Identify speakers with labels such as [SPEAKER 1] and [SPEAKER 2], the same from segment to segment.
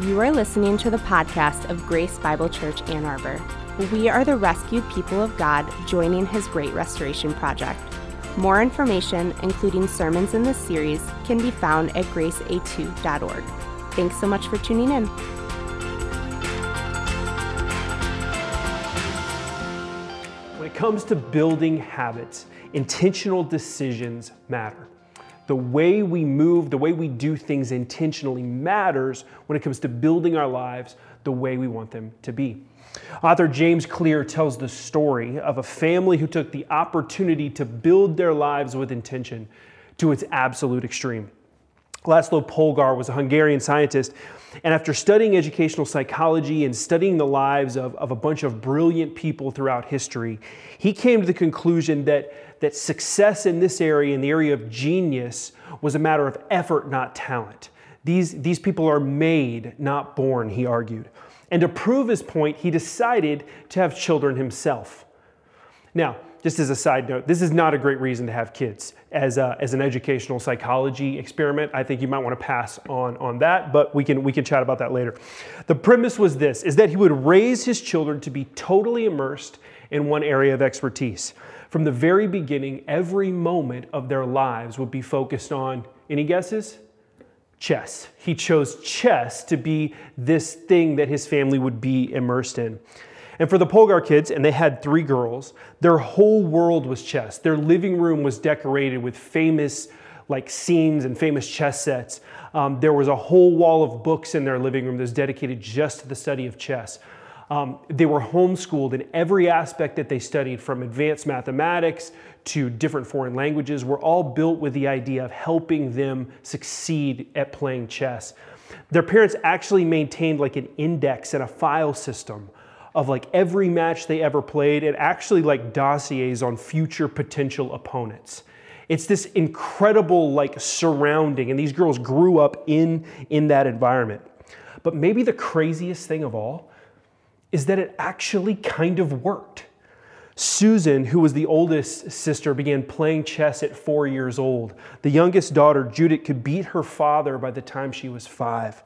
[SPEAKER 1] You are listening to the podcast of Grace Bible Church Ann Arbor. We are the rescued people of God joining his great restoration project. More information, including sermons in this series, can be found at graceA2.org. Thanks so much for tuning in.
[SPEAKER 2] When it comes to building habits, intentional decisions matter the way we move, the way we do things intentionally matters when it comes to building our lives the way we want them to be. Author James Clear tells the story of a family who took the opportunity to build their lives with intention to its absolute extreme. Laszlo Polgar was a Hungarian scientist, and after studying educational psychology and studying the lives of, of a bunch of brilliant people throughout history, he came to the conclusion that that success in this area, in the area of genius, was a matter of effort, not talent. These, these people are made, not born, he argued. And to prove his point, he decided to have children himself. Now, just as a side note, this is not a great reason to have kids. As, a, as an educational psychology experiment, I think you might want to pass on, on that, but we can, we can chat about that later. The premise was this, is that he would raise his children to be totally immersed in one area of expertise. From the very beginning, every moment of their lives would be focused on, any guesses? Chess. He chose chess to be this thing that his family would be immersed in. And for the Polgar kids, and they had three girls, their whole world was chess. Their living room was decorated with famous like scenes and famous chess sets. Um, there was a whole wall of books in their living room that was dedicated just to the study of chess. Um, they were homeschooled in every aspect that they studied, from advanced mathematics to different foreign languages, were all built with the idea of helping them succeed at playing chess. Their parents actually maintained like an index and a file system of like every match they ever played and actually like dossiers on future potential opponents. It's this incredible like surrounding and these girls grew up in in that environment. But maybe the craziest thing of all is that it actually kind of worked. Susan, who was the oldest sister, began playing chess at four years old. The youngest daughter, Judith, could beat her father by the time she was five.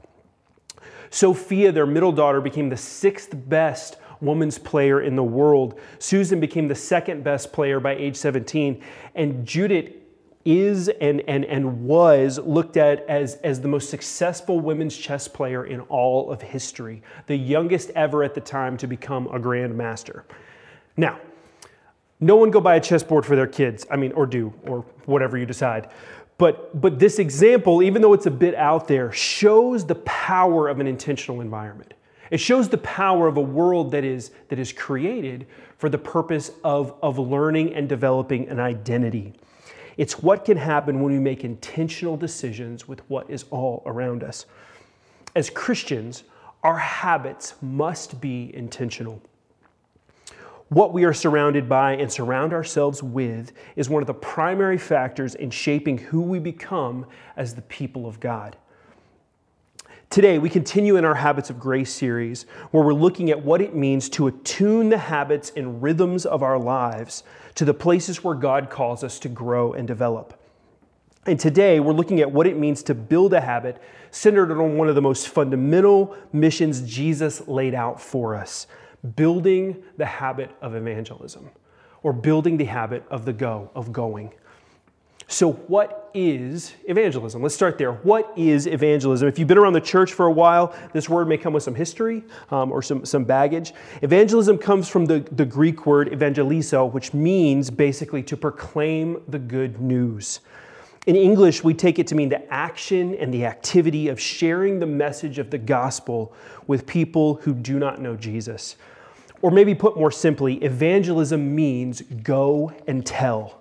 [SPEAKER 2] Sofia, their middle daughter, became the sixth best woman's player in the world. Susan became the second best player by age 17. And Judith is and, and, and was looked at as, as the most successful women's chess player in all of history, the youngest ever at the time to become a grandmaster. Now, no one go buy a chessboard for their kids, I mean, or do, or whatever you decide. But, but this example, even though it's a bit out there, shows the power of an intentional environment. It shows the power of a world that is, that is created for the purpose of, of learning and developing an identity. It's what can happen when we make intentional decisions with what is all around us. As Christians, our habits must be intentional. What we are surrounded by and surround ourselves with is one of the primary factors in shaping who we become as the people of God. Today, we continue in our Habits of Grace series where we're looking at what it means to attune the habits and rhythms of our lives to the places where God calls us to grow and develop. And today, we're looking at what it means to build a habit centered on one of the most fundamental missions Jesus laid out for us building the habit of evangelism or building the habit of the go, of going. So, what is evangelism? Let's start there. What is evangelism? If you've been around the church for a while, this word may come with some history um, or some, some baggage. Evangelism comes from the, the Greek word evangelizo, which means basically to proclaim the good news. In English, we take it to mean the action and the activity of sharing the message of the gospel with people who do not know Jesus. Or maybe put more simply, evangelism means go and tell.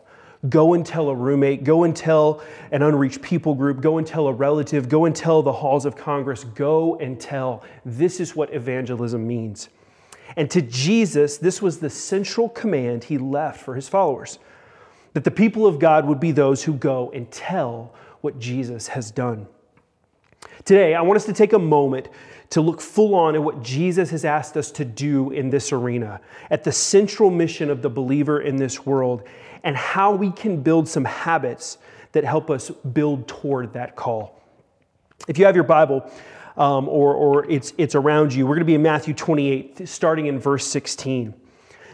[SPEAKER 2] Go and tell a roommate, go and tell an unreached people group, go and tell a relative, go and tell the halls of Congress, go and tell. This is what evangelism means. And to Jesus, this was the central command he left for his followers that the people of God would be those who go and tell what Jesus has done. Today, I want us to take a moment to look full on at what Jesus has asked us to do in this arena, at the central mission of the believer in this world, and how we can build some habits that help us build toward that call. If you have your Bible, um, or, or it's, it's around you. We're going to be in Matthew 28, starting in verse 16.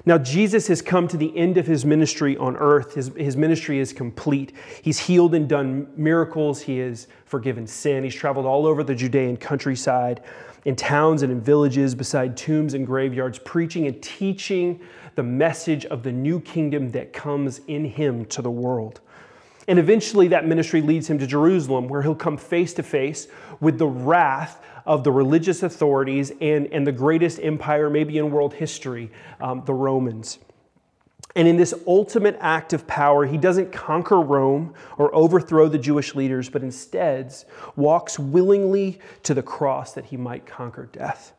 [SPEAKER 2] Now, Jesus has come to the end of his ministry on earth. His, his ministry is complete. He's healed and done miracles. He has forgiven sin. He's traveled all over the Judean countryside, in towns and in villages, beside tombs and graveyards, preaching and teaching the message of the new kingdom that comes in him to the world. And eventually, that ministry leads him to Jerusalem, where he'll come face to face with the wrath of the religious authorities and, and the greatest empire, maybe in world history, um, the Romans. And in this ultimate act of power, he doesn't conquer Rome or overthrow the Jewish leaders, but instead walks willingly to the cross that he might conquer death.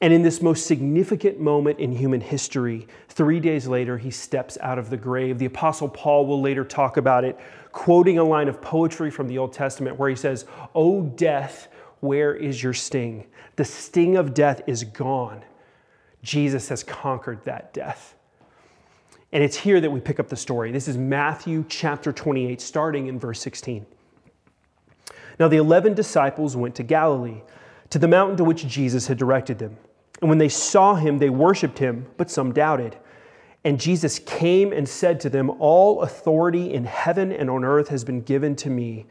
[SPEAKER 2] And in this most significant moment in human history, three days later, he steps out of the grave. The Apostle Paul will later talk about it, quoting a line of poetry from the Old Testament where he says, O death, where is your sting? The sting of death is gone. Jesus has conquered that death. And it's here that we pick up the story. This is Matthew chapter 28, starting in verse 16. Now, the 11 disciples went to Galilee, to the mountain to which Jesus had directed them. And when they saw him, they worshiped him, but some doubted. And Jesus came and said to them, All authority in heaven and on earth has been given to me.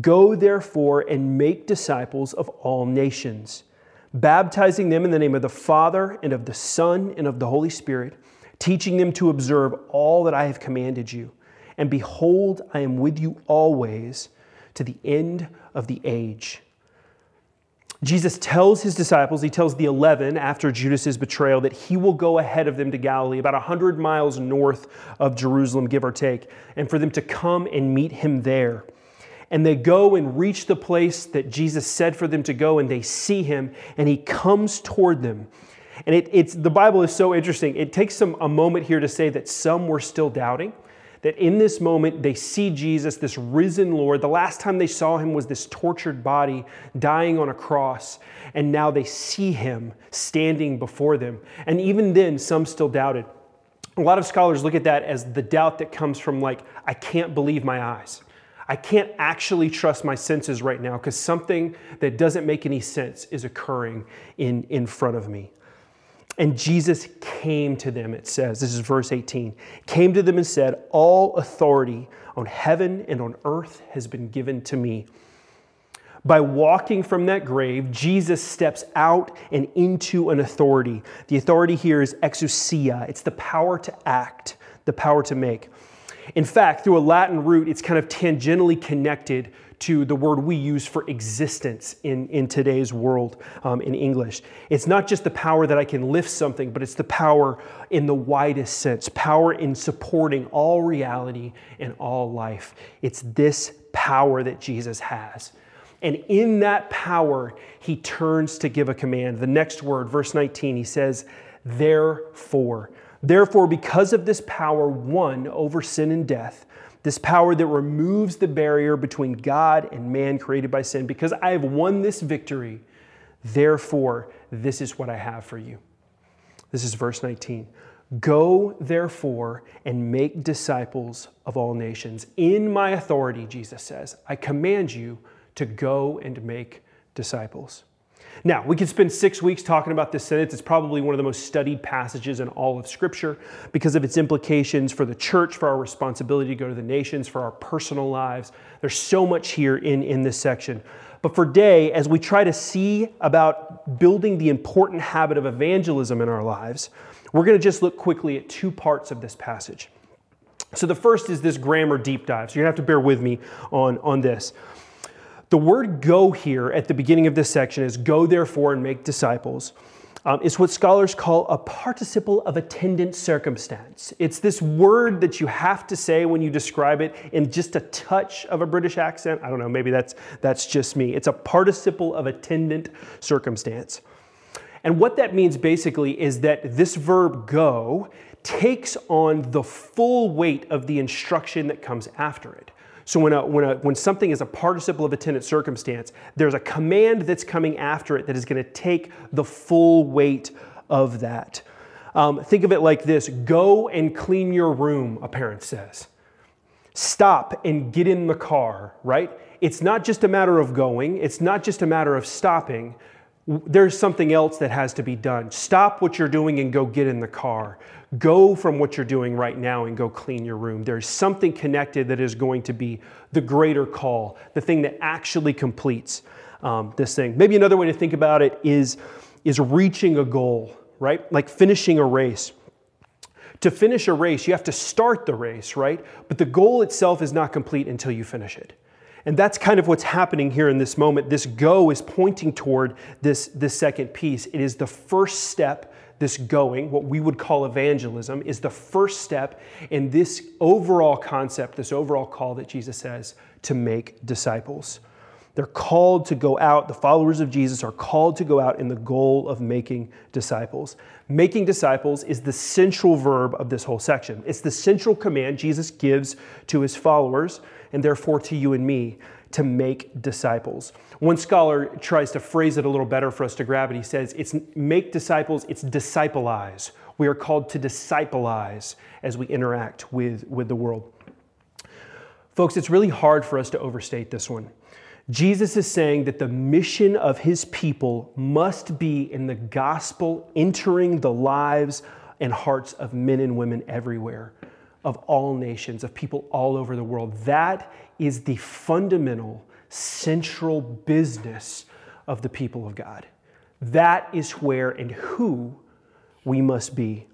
[SPEAKER 2] Go therefore and make disciples of all nations, baptizing them in the name of the Father and of the Son and of the Holy Spirit, teaching them to observe all that I have commanded you. And behold, I am with you always to the end of the age. Jesus tells his disciples, he tells the 11 after Judas's betrayal, that he will go ahead of them to Galilee, about 100 miles north of Jerusalem, give or take, and for them to come and meet him there and they go and reach the place that Jesus said for them to go, and they see him, and he comes toward them. And it, it's, the Bible is so interesting. It takes some, a moment here to say that some were still doubting, that in this moment they see Jesus, this risen Lord. The last time they saw him was this tortured body dying on a cross, and now they see him standing before them. And even then, some still doubted. A lot of scholars look at that as the doubt that comes from, like, I can't believe my eyes. I can't actually trust my senses right now because something that doesn't make any sense is occurring in, in front of me. And Jesus came to them, it says, this is verse 18, came to them and said, All authority on heaven and on earth has been given to me. By walking from that grave, Jesus steps out and into an authority. The authority here is exousia, it's the power to act, the power to make. In fact, through a Latin root, it's kind of tangentially connected to the word we use for existence in, in today's world um, in English. It's not just the power that I can lift something, but it's the power in the widest sense power in supporting all reality and all life. It's this power that Jesus has. And in that power, he turns to give a command. The next word, verse 19, he says, Therefore. Therefore, because of this power won over sin and death, this power that removes the barrier between God and man created by sin, because I have won this victory, therefore, this is what I have for you. This is verse 19. Go, therefore, and make disciples of all nations. In my authority, Jesus says, I command you to go and make disciples. Now, we could spend six weeks talking about this sentence. It's probably one of the most studied passages in all of Scripture because of its implications for the church, for our responsibility to go to the nations, for our personal lives. There's so much here in, in this section. But for day, as we try to see about building the important habit of evangelism in our lives, we're going to just look quickly at two parts of this passage. So the first is this grammar deep dive. So you're going to have to bear with me on, on this. The word go here at the beginning of this section is go therefore and make disciples. Um, it's what scholars call a participle of attendant circumstance. It's this word that you have to say when you describe it in just a touch of a British accent. I don't know, maybe that's, that's just me. It's a participle of attendant circumstance. And what that means basically is that this verb go takes on the full weight of the instruction that comes after it. So when, a, when, a, when something is a participle of attendant circumstance, there's a command that's coming after it that is going to take the full weight of that. Um, think of it like this go and clean your room, a parent says. Stop and get in the car, right? it's not just a matter of going, it's not just a matter of stopping. There's something else that has to be done. Stop what you're doing and go get in the car. Go from what you're doing right now and go clean your room. There's something connected that is going to be the greater call, the thing that actually completes um, this thing. Maybe another way to think about it is, is reaching a goal, right? Like finishing a race. To finish a race, you have to start the race, right? But the goal itself is not complete until you finish it. And that's kind of what's happening here in this moment. This go is pointing toward this, this second piece. It is the first step, this going, what we would call evangelism, is the first step in this overall concept, this overall call that Jesus says to make disciples. They're called to go out, the followers of Jesus are called to go out in the goal of making disciples. Making disciples is the central verb of this whole section. It's the central command Jesus gives to his followers, and therefore to you and me, to make disciples. One scholar tries to phrase it a little better for us to grab it. He says, It's make disciples, it's discipleize. We are called to discipleize as we interact with, with the world. Folks, it's really hard for us to overstate this one. Jesus is saying that the mission of his people must be in the gospel entering the lives and hearts of men and women everywhere, of all nations, of people all over the world. That is the fundamental, central business of the people of God. That is where and who we must be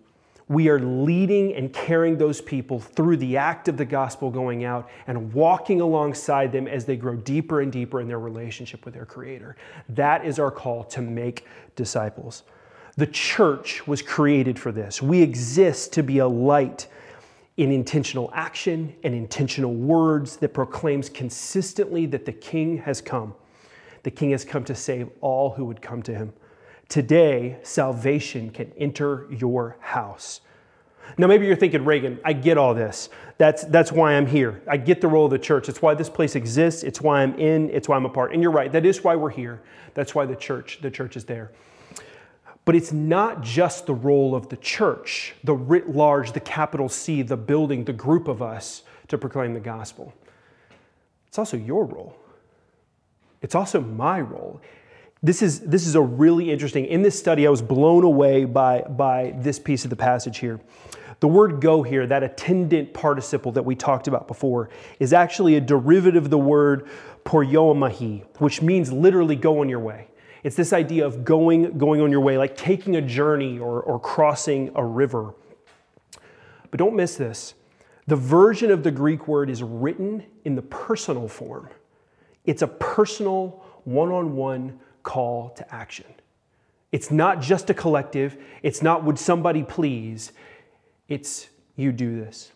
[SPEAKER 2] we are leading and carrying those people through the act of the gospel going out and walking alongside them as they grow deeper and deeper in their relationship with their Creator. That is our call to make disciples. The church was created for this. We exist to be a light in intentional action and intentional words that proclaims consistently that the King has come. The King has come to save all who would come to him. Today, salvation can enter your house. Now, maybe you're thinking, Reagan, I get all this. That's, that's why I'm here. I get the role of the church. It's why this place exists. It's why I'm in. It's why I'm a part. And you're right. That is why we're here. That's why the church, the church is there. But it's not just the role of the church, the writ large, the capital C, the building, the group of us to proclaim the gospel. It's also your role. It's also my role this is, this is a really interesting, in this study, I was blown away by, by this piece of the passage here. The word go here, that attendant participle that we talked about before, is actually a derivative of the word poreuomai, which means literally go on your way. It's this idea of going, going on your way, like taking a journey or, or crossing a river. But don't miss this. The version of the Greek word is written in the personal form. It's a personal, one on one call to action. It's not just a collective, it's not would somebody please, it's you do this.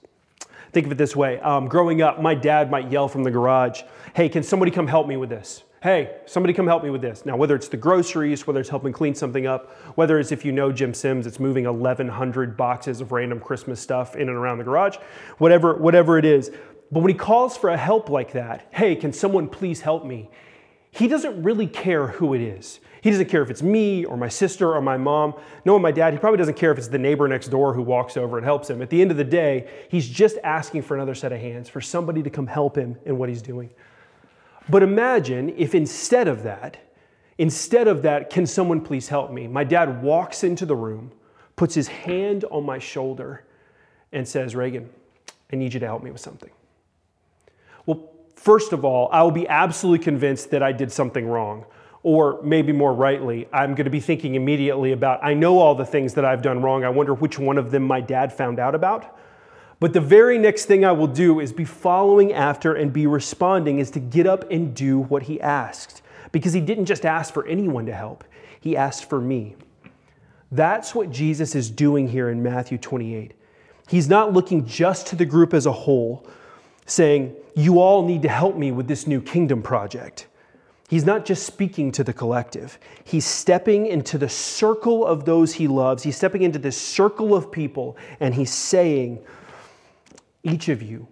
[SPEAKER 2] Think of it this way um, growing up, my dad might yell from the garage, Hey, can somebody come help me with this? Hey, somebody come help me with this. Now, whether it's the groceries, whether it's helping clean something up, whether it's if you know Jim Sims, it's moving 1,100 boxes of random Christmas stuff in and around the garage, whatever, whatever it is. But when he calls for a help like that, hey, can someone please help me? He doesn't really care who it is. He doesn't care if it's me or my sister or my mom. No, my dad, he probably doesn't care if it's the neighbor next door who walks over and helps him. At the end of the day, he's just asking for another set of hands, for somebody to come help him in what he's doing. But imagine if instead of that, instead of that, can someone please help me? My dad walks into the room, puts his hand on my shoulder, and says, Reagan, I need you to help me with something. First of all, I will be absolutely convinced that I did something wrong. Or maybe more rightly, I'm going to be thinking immediately about, I know all the things that I've done wrong. I wonder which one of them my dad found out about. But the very next thing I will do is be following after and be responding, is to get up and do what he asked. Because he didn't just ask for anyone to help, he asked for me. That's what Jesus is doing here in Matthew 28. He's not looking just to the group as a whole, saying, You all need to help me with this new kingdom project. He's not just speaking to the collective, he's stepping into the circle of those he loves. He's stepping into this circle of people, and he's saying, Each of you,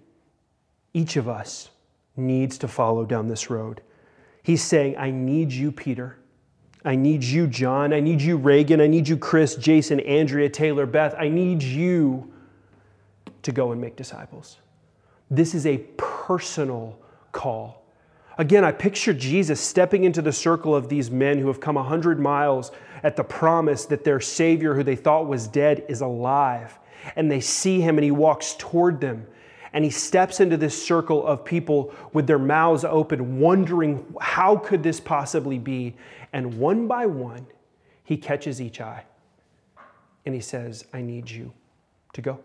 [SPEAKER 2] each of us needs to follow down this road. He's saying, I need you, Peter. I need you, John. I need you, Reagan. I need you, Chris, Jason, Andrea, Taylor, Beth. I need you to go and make disciples. This is a personal call, Again, I picture Jesus stepping into the circle of these men who have come a hundred miles at the promise that their Savior, who they thought was dead, is alive. And they see him and he walks toward them. And he steps into this circle of people with their mouths open, wondering how could this possibly be? And one by one, he catches each eye. And he says, I need you to go.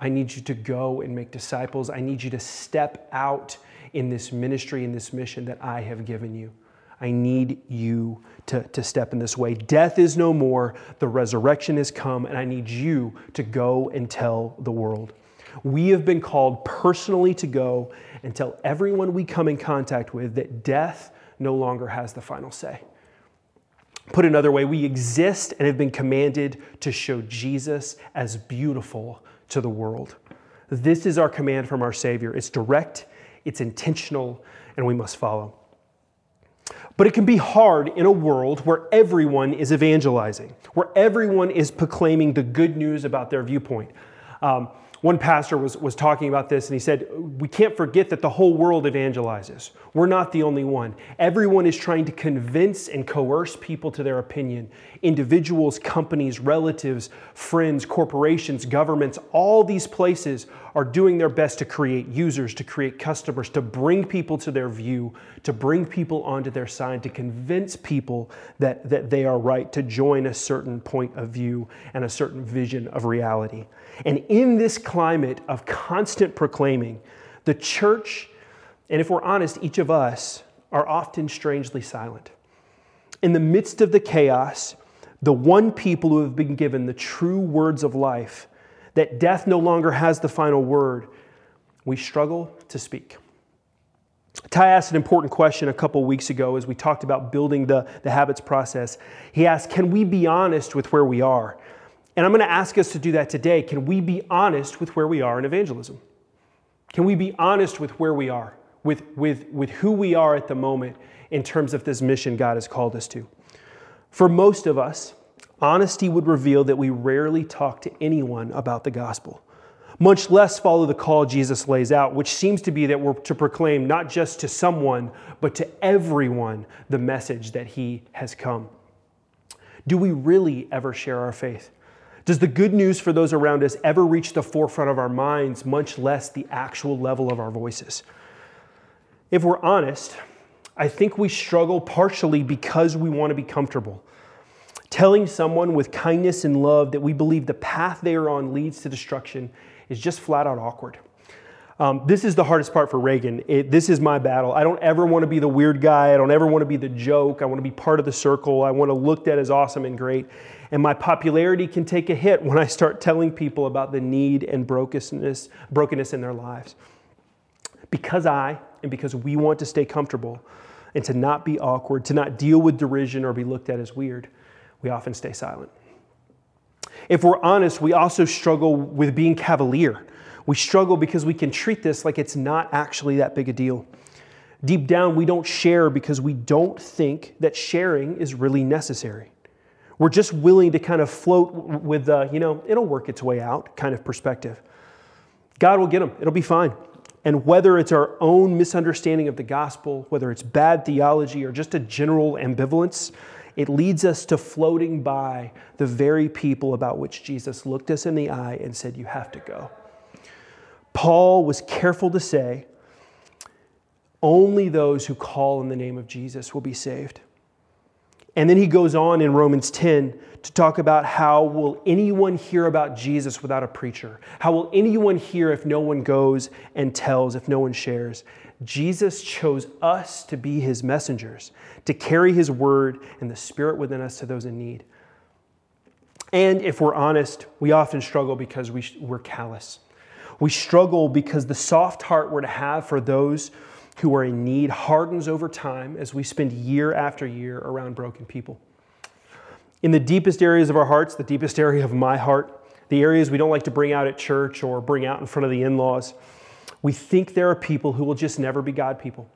[SPEAKER 2] I need you to go and make disciples. I need you to step out in this ministry, in this mission that I have given you. I need you to, to step in this way. Death is no more, the resurrection has come, and I need you to go and tell the world. We have been called personally to go and tell everyone we come in contact with that death no longer has the final say. Put another way, we exist and have been commanded to show Jesus as beautiful to the world. This is our command from our Savior. It's direct, it's intentional, and we must follow. But it can be hard in a world where everyone is evangelizing, where everyone is proclaiming the good news about their viewpoint. Um, one pastor was, was talking about this and he said, We can't forget that the whole world evangelizes. We're not the only one. Everyone is trying to convince and coerce people to their opinion. Individuals, companies, relatives, friends, corporations, governments, all these places are doing their best to create users, to create customers, to bring people to their view, to bring people onto their side, to convince people that, that they are right, to join a certain point of view and a certain vision of reality. And in this climate of constant proclaiming, the church, and if we're honest, each of us, are often strangely silent. In the midst of the chaos, the one people who have been given the true words of life, that death no longer has the final word, we struggle to speak. Ty asked an important question a couple weeks ago as we talked about building the, the habits process. He asked, Can we be honest with where we are? And I'm going to ask us to do that today. Can we be honest with where we are in evangelism? Can we be honest with where we are, with, with, with who we are at the moment in terms of this mission God has called us to? For most of us, honesty would reveal that we rarely talk to anyone about the gospel, much less follow the call Jesus lays out, which seems to be that we're to proclaim not just to someone, but to everyone the message that he has come. Do we really ever share our faith? Does the good news for those around us ever reach the forefront of our minds, much less the actual level of our voices? If we're honest, I think we struggle partially because we want to be comfortable. Telling someone with kindness and love that we believe the path they are on leads to destruction is just flat out awkward. Um, this is the hardest part for Reagan. It, this is my battle. I don't ever want to be the weird guy. I don't ever want to be the joke. I want to be part of the circle. I want to look at as awesome and great. And my popularity can take a hit when I start telling people about the need and brokenness, brokenness in their lives. Because I, and because we want to stay comfortable and to not be awkward, to not deal with derision or be looked at as weird, we often stay silent. If we're honest, we also struggle with being cavalier we struggle because we can treat this like it's not actually that big a deal. Deep down, we don't share because we don't think that sharing is really necessary. We're just willing to kind of float with the, you know, it'll work its way out kind of perspective. God will get them, it'll be fine. And whether it's our own misunderstanding of the gospel, whether it's bad theology or just a general ambivalence, it leads us to floating by the very people about which Jesus looked us in the eye and said, You have to go. Paul was careful to say, only those who call in the name of Jesus will be saved. And then he goes on in Romans 10 to talk about how will anyone hear about Jesus without a preacher? How will anyone hear if no one goes and tells, if no one shares? Jesus chose us to be his messengers, to carry his word and the spirit within us to those in need. And if we're honest, we often struggle because we, we're callous. We struggle because the soft heart we're to have for those who are in need hardens over time as we spend year after year around broken people. In the deepest areas of our hearts, the deepest area of my heart, the areas we don't like to bring out at church or bring out in front of the in laws, we think there are people who will just never be God people.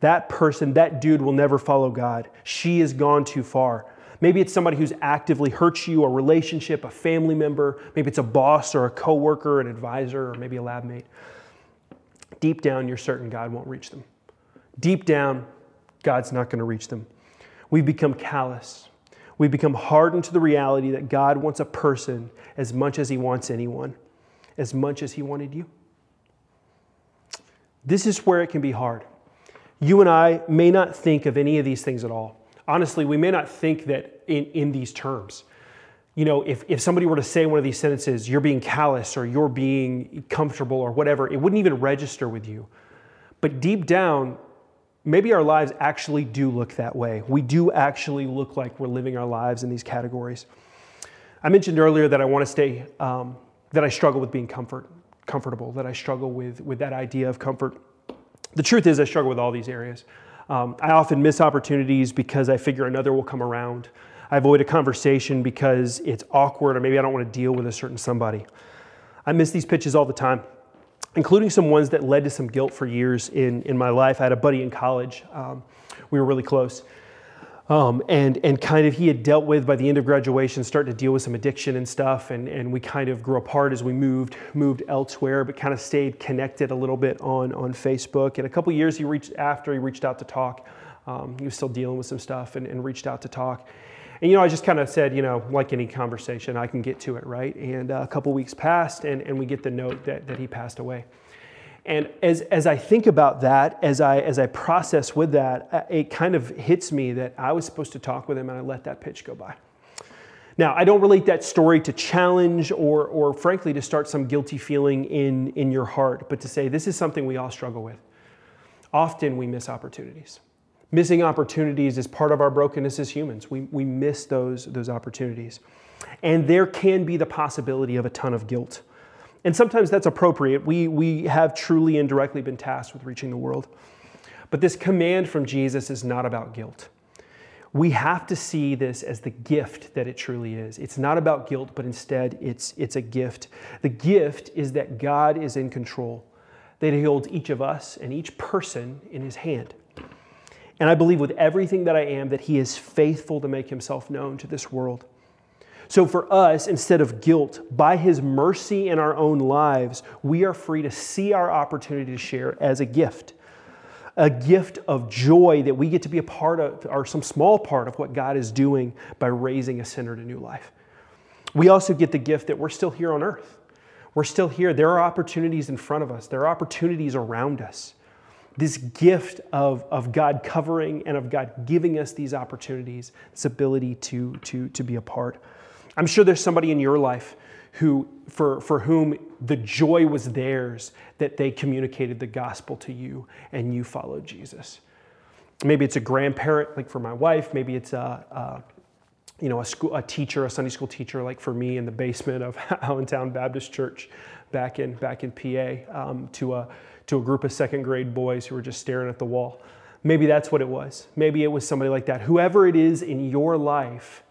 [SPEAKER 2] That person, that dude will never follow God. She has gone too far. Maybe it's somebody who's actively hurt you, a relationship, a family member. Maybe it's a boss or a coworker, an advisor, or maybe a lab mate. Deep down, you're certain God won't reach them. Deep down, God's not going to reach them. We've become callous. We've become hardened to the reality that God wants a person as much as he wants anyone, as much as he wanted you. This is where it can be hard. You and I may not think of any of these things at all. Honestly, we may not think that in, in these terms. You know, if, if somebody were to say one of these sentences, you're being callous or you're being comfortable or whatever, it wouldn't even register with you. But deep down, maybe our lives actually do look that way. We do actually look like we're living our lives in these categories. I mentioned earlier that I want to stay, um, that I struggle with being comfort, comfortable, that I struggle with, with that idea of comfort. The truth is, I struggle with all these areas. Um, I often miss opportunities because I figure another will come around. I avoid a conversation because it's awkward or maybe I don't want to deal with a certain somebody. I miss these pitches all the time including some ones that led to some guilt for years in, in my life. I had a buddy in college. Um, we were really close. Um, and, and kind of he had dealt with by the end of graduation, started to deal with some addiction and stuff. And, and we kind of grew apart as we moved, moved elsewhere, but kind of stayed connected a little bit on, on Facebook. And a couple years he reached after he reached out to talk. Um, he was still dealing with some stuff and, and reached out to talk. And you know, I just kind of said, you know, like any conversation, I can get to it, right? And uh, a couple weeks passed, and, and we get the note that, that he passed away. And as, as I think about that, as I, as I process with that, uh, it kind of hits me that I was supposed to talk with him and I let that pitch go by. Now, I don't relate that story to challenge or, or frankly to start some guilty feeling in, in your heart, but to say this is something we all struggle with. Often we miss opportunities. Missing opportunities is part of our brokenness as humans. We, we miss those, those opportunities. And there can be the possibility of a ton of guilt. And sometimes that's appropriate. We, we have truly and directly been tasked with reaching the world. But this command from Jesus is not about guilt. We have to see this as the gift that it truly is. It's not about guilt, but instead it's, it's a gift. The gift is that God is in control, that He holds each of us and each person in His hand. And I believe with everything that I am that He is faithful to make Himself known to this world. So, for us, instead of guilt, by His mercy in our own lives, we are free to see our opportunity to share as a gift. A gift of joy that we get to be a part of, or some small part of what God is doing by raising a sinner to new life. We also get the gift that we're still here on earth. We're still here. There are opportunities in front of us, there are opportunities around us this gift of, of God covering and of God giving us these opportunities, this ability to, to, to be a part. I'm sure there's somebody in your life who, for, for whom the joy was theirs that they communicated the gospel to you and you followed Jesus. Maybe it's a grandparent, like for my wife. Maybe it's a, a you know, a, school, a teacher, a Sunday school teacher, like for me in the basement of Allentown Baptist Church back in, back in PA, um, to a to a group of second grade boys who were just staring at the wall. Maybe that's what it was. Maybe it was somebody like that. Whoever it is in your life,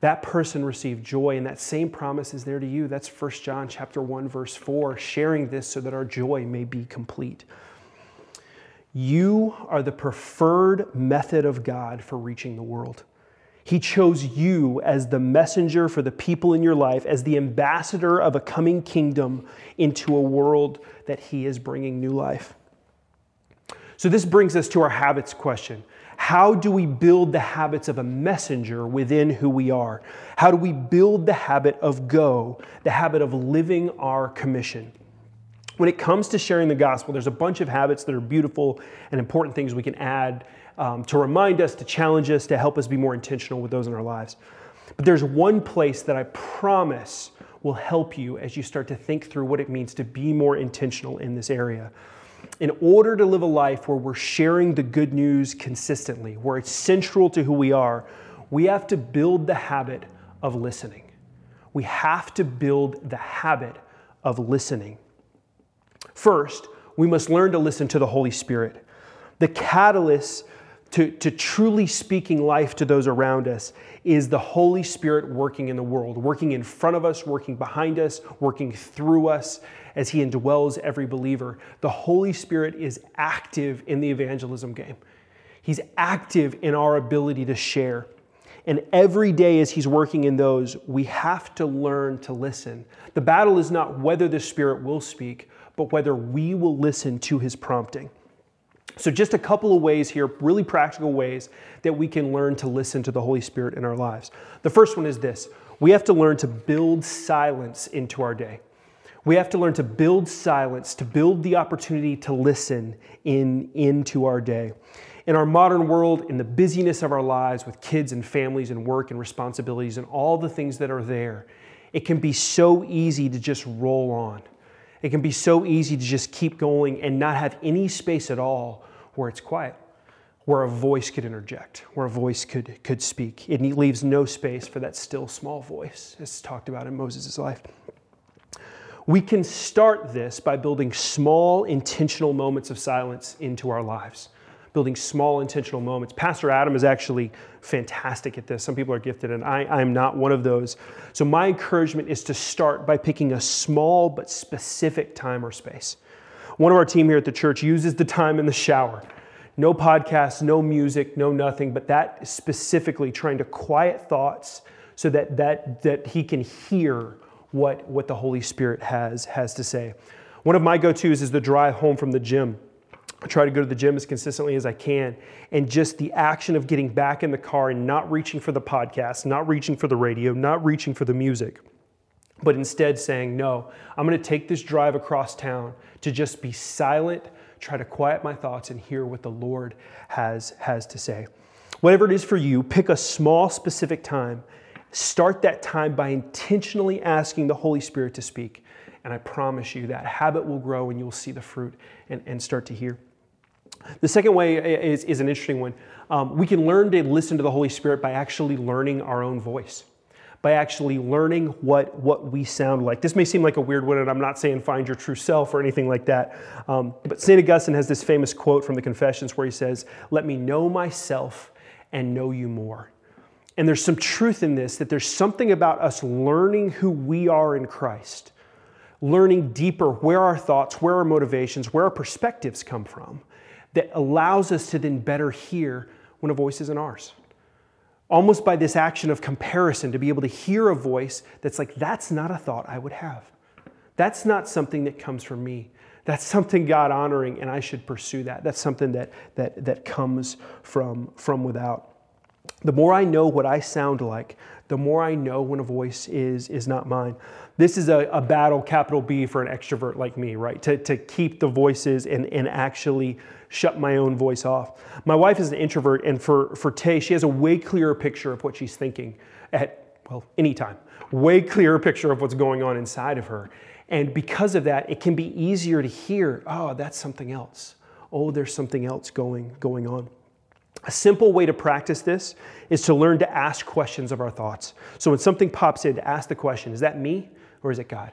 [SPEAKER 2] that person received joy and that same promise is there to you. That's 1 John chapter 1 verse 4, sharing this so that our joy may be complete. You are the preferred method of God for reaching the world. He chose you as the messenger for the people in your life, as the ambassador of a coming kingdom into a world that He is bringing new life. So, this brings us to our habits question. How do we build the habits of a messenger within who we are? How do we build the habit of go, the habit of living our commission? When it comes to sharing the gospel, there's a bunch of habits that are beautiful and important things we can add um, to remind us, to challenge us, to help us be more intentional with those in our lives. But there's one place that I promise will help you as you start to think through what it means to be more intentional in this area. In order to live a life where we're sharing the good news consistently, where it's central to who we are, we have to build the habit of listening. We have to build the habit of listening. First, we must learn to listen to the Holy Spirit. The catalyst to, to truly speaking life to those around us is the Holy Spirit working in the world, working in front of us, working behind us, working through us as He indwells every believer. The Holy Spirit is active in the evangelism game, He's active in our ability to share. And every day as He's working in those, we have to learn to listen. The battle is not whether the Spirit will speak, but whether we will listen to His prompting. So, just a couple of ways here, really practical ways that we can learn to listen to the Holy Spirit in our lives. The first one is this we have to learn to build silence into our day. We have to learn to build silence, to build the opportunity to listen in, into our day. In our modern world, in the busyness of our lives with kids and families and work and responsibilities and all the things that are there, it can be so easy to just roll on. It can be so easy to just keep going and not have any space at all where it's quiet, where a voice could interject, where a voice could, could speak. It leaves no space for that still small voice, as talked about in Moses' life. We can start this by building small, intentional moments of silence into our lives building small intentional moments. Pastor Adam is actually fantastic at this. Some people are gifted, and I, I'm not one of those. So, my encouragement is to start by picking a small but specific time or space. One of our team here at the church uses the time in the shower. No podcasts, no music, no nothing, but that specifically trying to quiet thoughts so that, that, that he can hear what, what the Holy Spirit has, has to say. One of my go tos is the drive home from the gym. I try to go to the gym as consistently as I can. And just the action of getting back in the car and not reaching for the podcast, not reaching for the radio, not reaching for the music, but instead saying, No, I'm going to take this drive across town to just be silent, try to quiet my thoughts, and hear what the Lord has, has to say. Whatever it is for you, pick a small, specific time. Start that time by intentionally asking the Holy Spirit to speak. And I promise you that habit will grow and you'll see the fruit and, and start to hear. The second way is, is an interesting one. Um, we can learn to listen to the Holy Spirit by actually learning our own voice, by actually learning what, what we sound like. This may seem like a weird one, and I'm not saying find your true self or anything like that. Um, but St. Augustine has this famous quote from the Confessions where he says, Let me know myself and know you more. And there's some truth in this that there's something about us learning who we are in Christ, learning deeper where our thoughts, where our motivations, where our perspectives come from that allows us to then better hear when a voice isn't ours. Almost by this action of comparison, to be able to hear a voice that's like, that's not a thought I would have. That's not something that comes from me. That's something God honoring, and I should pursue that. That's something that, that, that comes from, from without. The more I know what I sound like, the more I know when a voice is, is not mine. This is a, a battle, capital B, for an extrovert like me, right? To, to keep the voices and, and actually shut my own voice off. My wife is an introvert, and for, for Tay, she has a way clearer picture of what she's thinking at, well, any time. Way clearer picture of what's going on inside of her. And because of that, it can be easier to hear, oh, that's something else. Oh, there's something else going, going on. A simple way to practice this is to learn to ask questions of our thoughts. So when something pops in, to ask the question, is that me or is it God?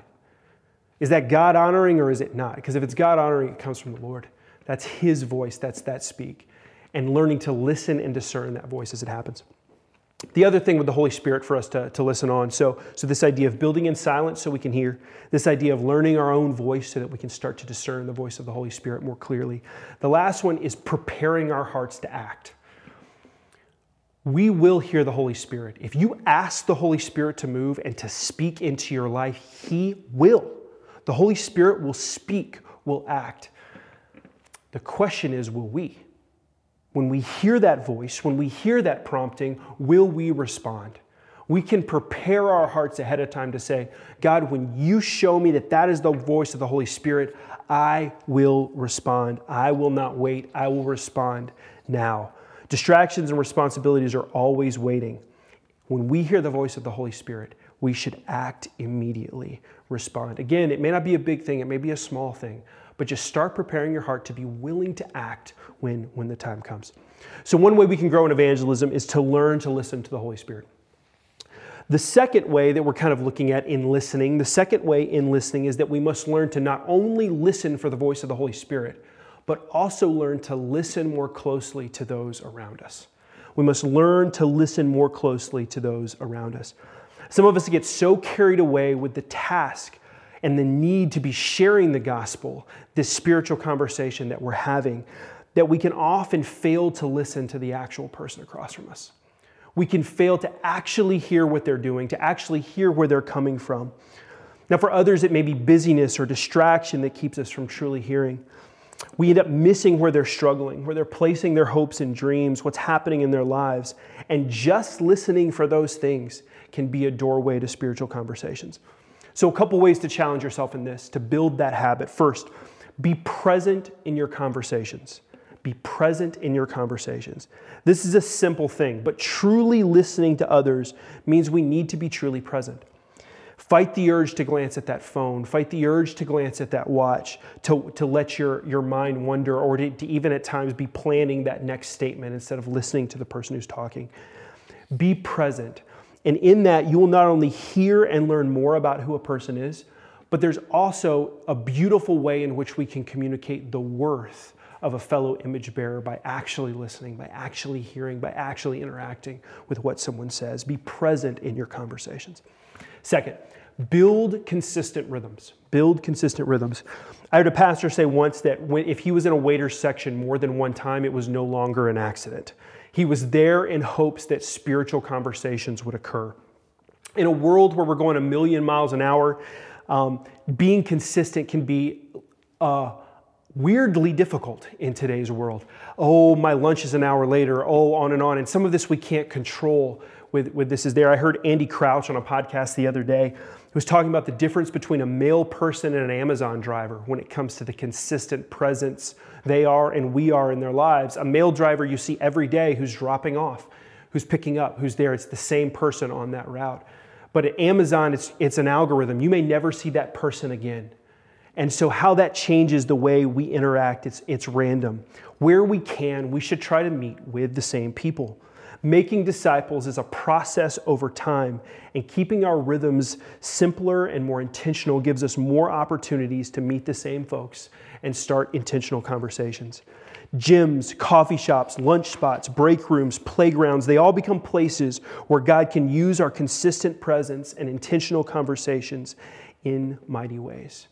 [SPEAKER 2] Is that God honoring or is it not? Because if it's God honoring, it comes from the Lord. That's His voice, that's that speak. And learning to listen and discern that voice as it happens. The other thing with the Holy Spirit for us to, to listen on so, so, this idea of building in silence so we can hear, this idea of learning our own voice so that we can start to discern the voice of the Holy Spirit more clearly. The last one is preparing our hearts to act. We will hear the Holy Spirit. If you ask the Holy Spirit to move and to speak into your life, He will. The Holy Spirit will speak, will act. The question is, will we? When we hear that voice, when we hear that prompting, will we respond? We can prepare our hearts ahead of time to say, God, when you show me that that is the voice of the Holy Spirit, I will respond. I will not wait. I will respond now. Distractions and responsibilities are always waiting. When we hear the voice of the Holy Spirit, we should act immediately, respond. Again, it may not be a big thing, it may be a small thing, but just start preparing your heart to be willing to act when, when the time comes. So, one way we can grow in evangelism is to learn to listen to the Holy Spirit. The second way that we're kind of looking at in listening, the second way in listening is that we must learn to not only listen for the voice of the Holy Spirit, but also learn to listen more closely to those around us. We must learn to listen more closely to those around us. Some of us get so carried away with the task and the need to be sharing the gospel, this spiritual conversation that we're having, that we can often fail to listen to the actual person across from us. We can fail to actually hear what they're doing, to actually hear where they're coming from. Now, for others, it may be busyness or distraction that keeps us from truly hearing. We end up missing where they're struggling, where they're placing their hopes and dreams, what's happening in their lives. And just listening for those things can be a doorway to spiritual conversations. So, a couple ways to challenge yourself in this to build that habit. First, be present in your conversations. Be present in your conversations. This is a simple thing, but truly listening to others means we need to be truly present. Fight the urge to glance at that phone. Fight the urge to glance at that watch, to, to let your, your mind wander, or to, to even at times be planning that next statement instead of listening to the person who's talking. Be present. And in that, you will not only hear and learn more about who a person is, but there's also a beautiful way in which we can communicate the worth of a fellow image bearer by actually listening, by actually hearing, by actually interacting with what someone says. Be present in your conversations. Second, build consistent rhythms. Build consistent rhythms. I heard a pastor say once that when, if he was in a waiter's section more than one time, it was no longer an accident. He was there in hopes that spiritual conversations would occur. In a world where we're going a million miles an hour, um, being consistent can be uh, weirdly difficult in today's world. Oh, my lunch is an hour later. Oh, on and on. And some of this we can't control with, with this is there. I heard Andy Crouch on a podcast the other day who was talking about the difference between a mail person and an Amazon driver when it comes to the consistent presence they are and we are in their lives. A mail driver you see every day who's dropping off, who's picking up, who's there. It's the same person on that route. But at Amazon, it's, it's an algorithm. You may never see that person again. And so, how that changes the way we interact, it's, it's random. Where we can, we should try to meet with the same people. Making disciples is a process over time, and keeping our rhythms simpler and more intentional gives us more opportunities to meet the same folks and start intentional conversations. Gyms, coffee shops, lunch spots, break rooms, playgrounds, they all become places where God can use our consistent presence and intentional conversations in mighty ways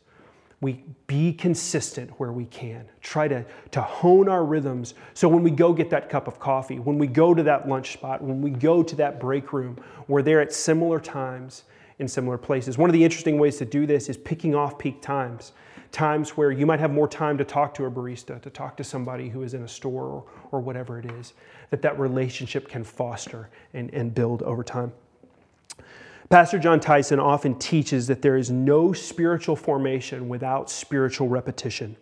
[SPEAKER 2] we be consistent where we can. Try to, to hone our rhythms so when we go get that cup of coffee, when we go to that lunch spot, when we go to that break room, we're there at similar times in similar places. One of the interesting ways to do this is picking off peak times. Times where you might have more time to talk to a barista, to talk to somebody who is in a store or, or whatever it is, that that relationship can foster and, and build over time. Pastor Jon Tyson often teaches that there is no spiritual formation without spiritual repetition.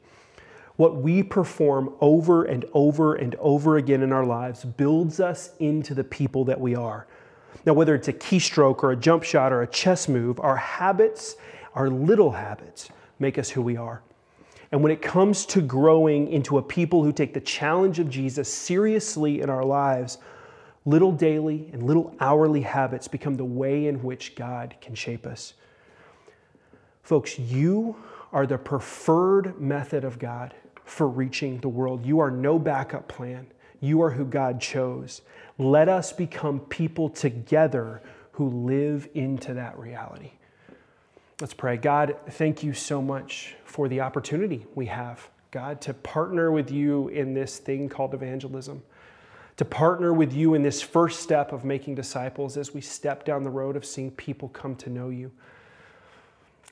[SPEAKER 2] What we perform over and over and over again in our lives builds us into the people that we are. Now, whether it's a keystroke or a jump shot or a chess move, our habits, our little habits, make us who we are. And when it comes to growing into a people who take the challenge of Jesus seriously in our lives, Little daily and little hourly habits become the way in which God can shape us. Folks, you are the preferred method of God for reaching the world. You are no backup plan. You are who God chose. Let us become people together who live into that reality. Let's pray. God, thank you so much for the opportunity we have, God, to partner with you in this thing called evangelism to partner with you in this first step of making disciples as we step down the road of seeing people come to know you.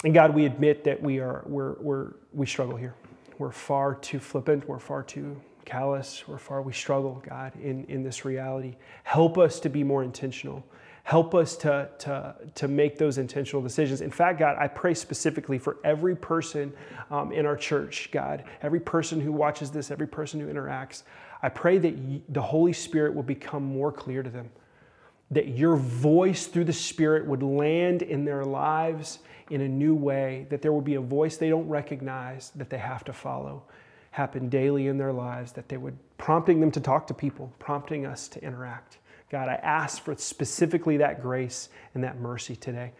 [SPEAKER 2] And God, we admit that we are we're, we're, we struggle here. We're far too flippant. We're far too callous. We're far we struggle, God, in, in this reality. Help us to be more intentional. Help us to, to, to make those intentional decisions. In fact, God, I pray specifically for every person um, in our church, God, every person who watches this, every person who interacts. I pray that the Holy Spirit will become more clear to them, that your voice through the Spirit would land in their lives in a new way, that there will be a voice they don't recognize that they have to follow happen daily in their lives, that they would prompting them to talk to people, prompting us to interact. God, I ask for specifically that grace and that mercy today.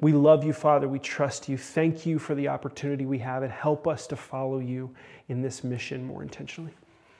[SPEAKER 2] We love you, Father. We trust you. Thank you for the opportunity we have and help us to follow you in this mission more intentionally.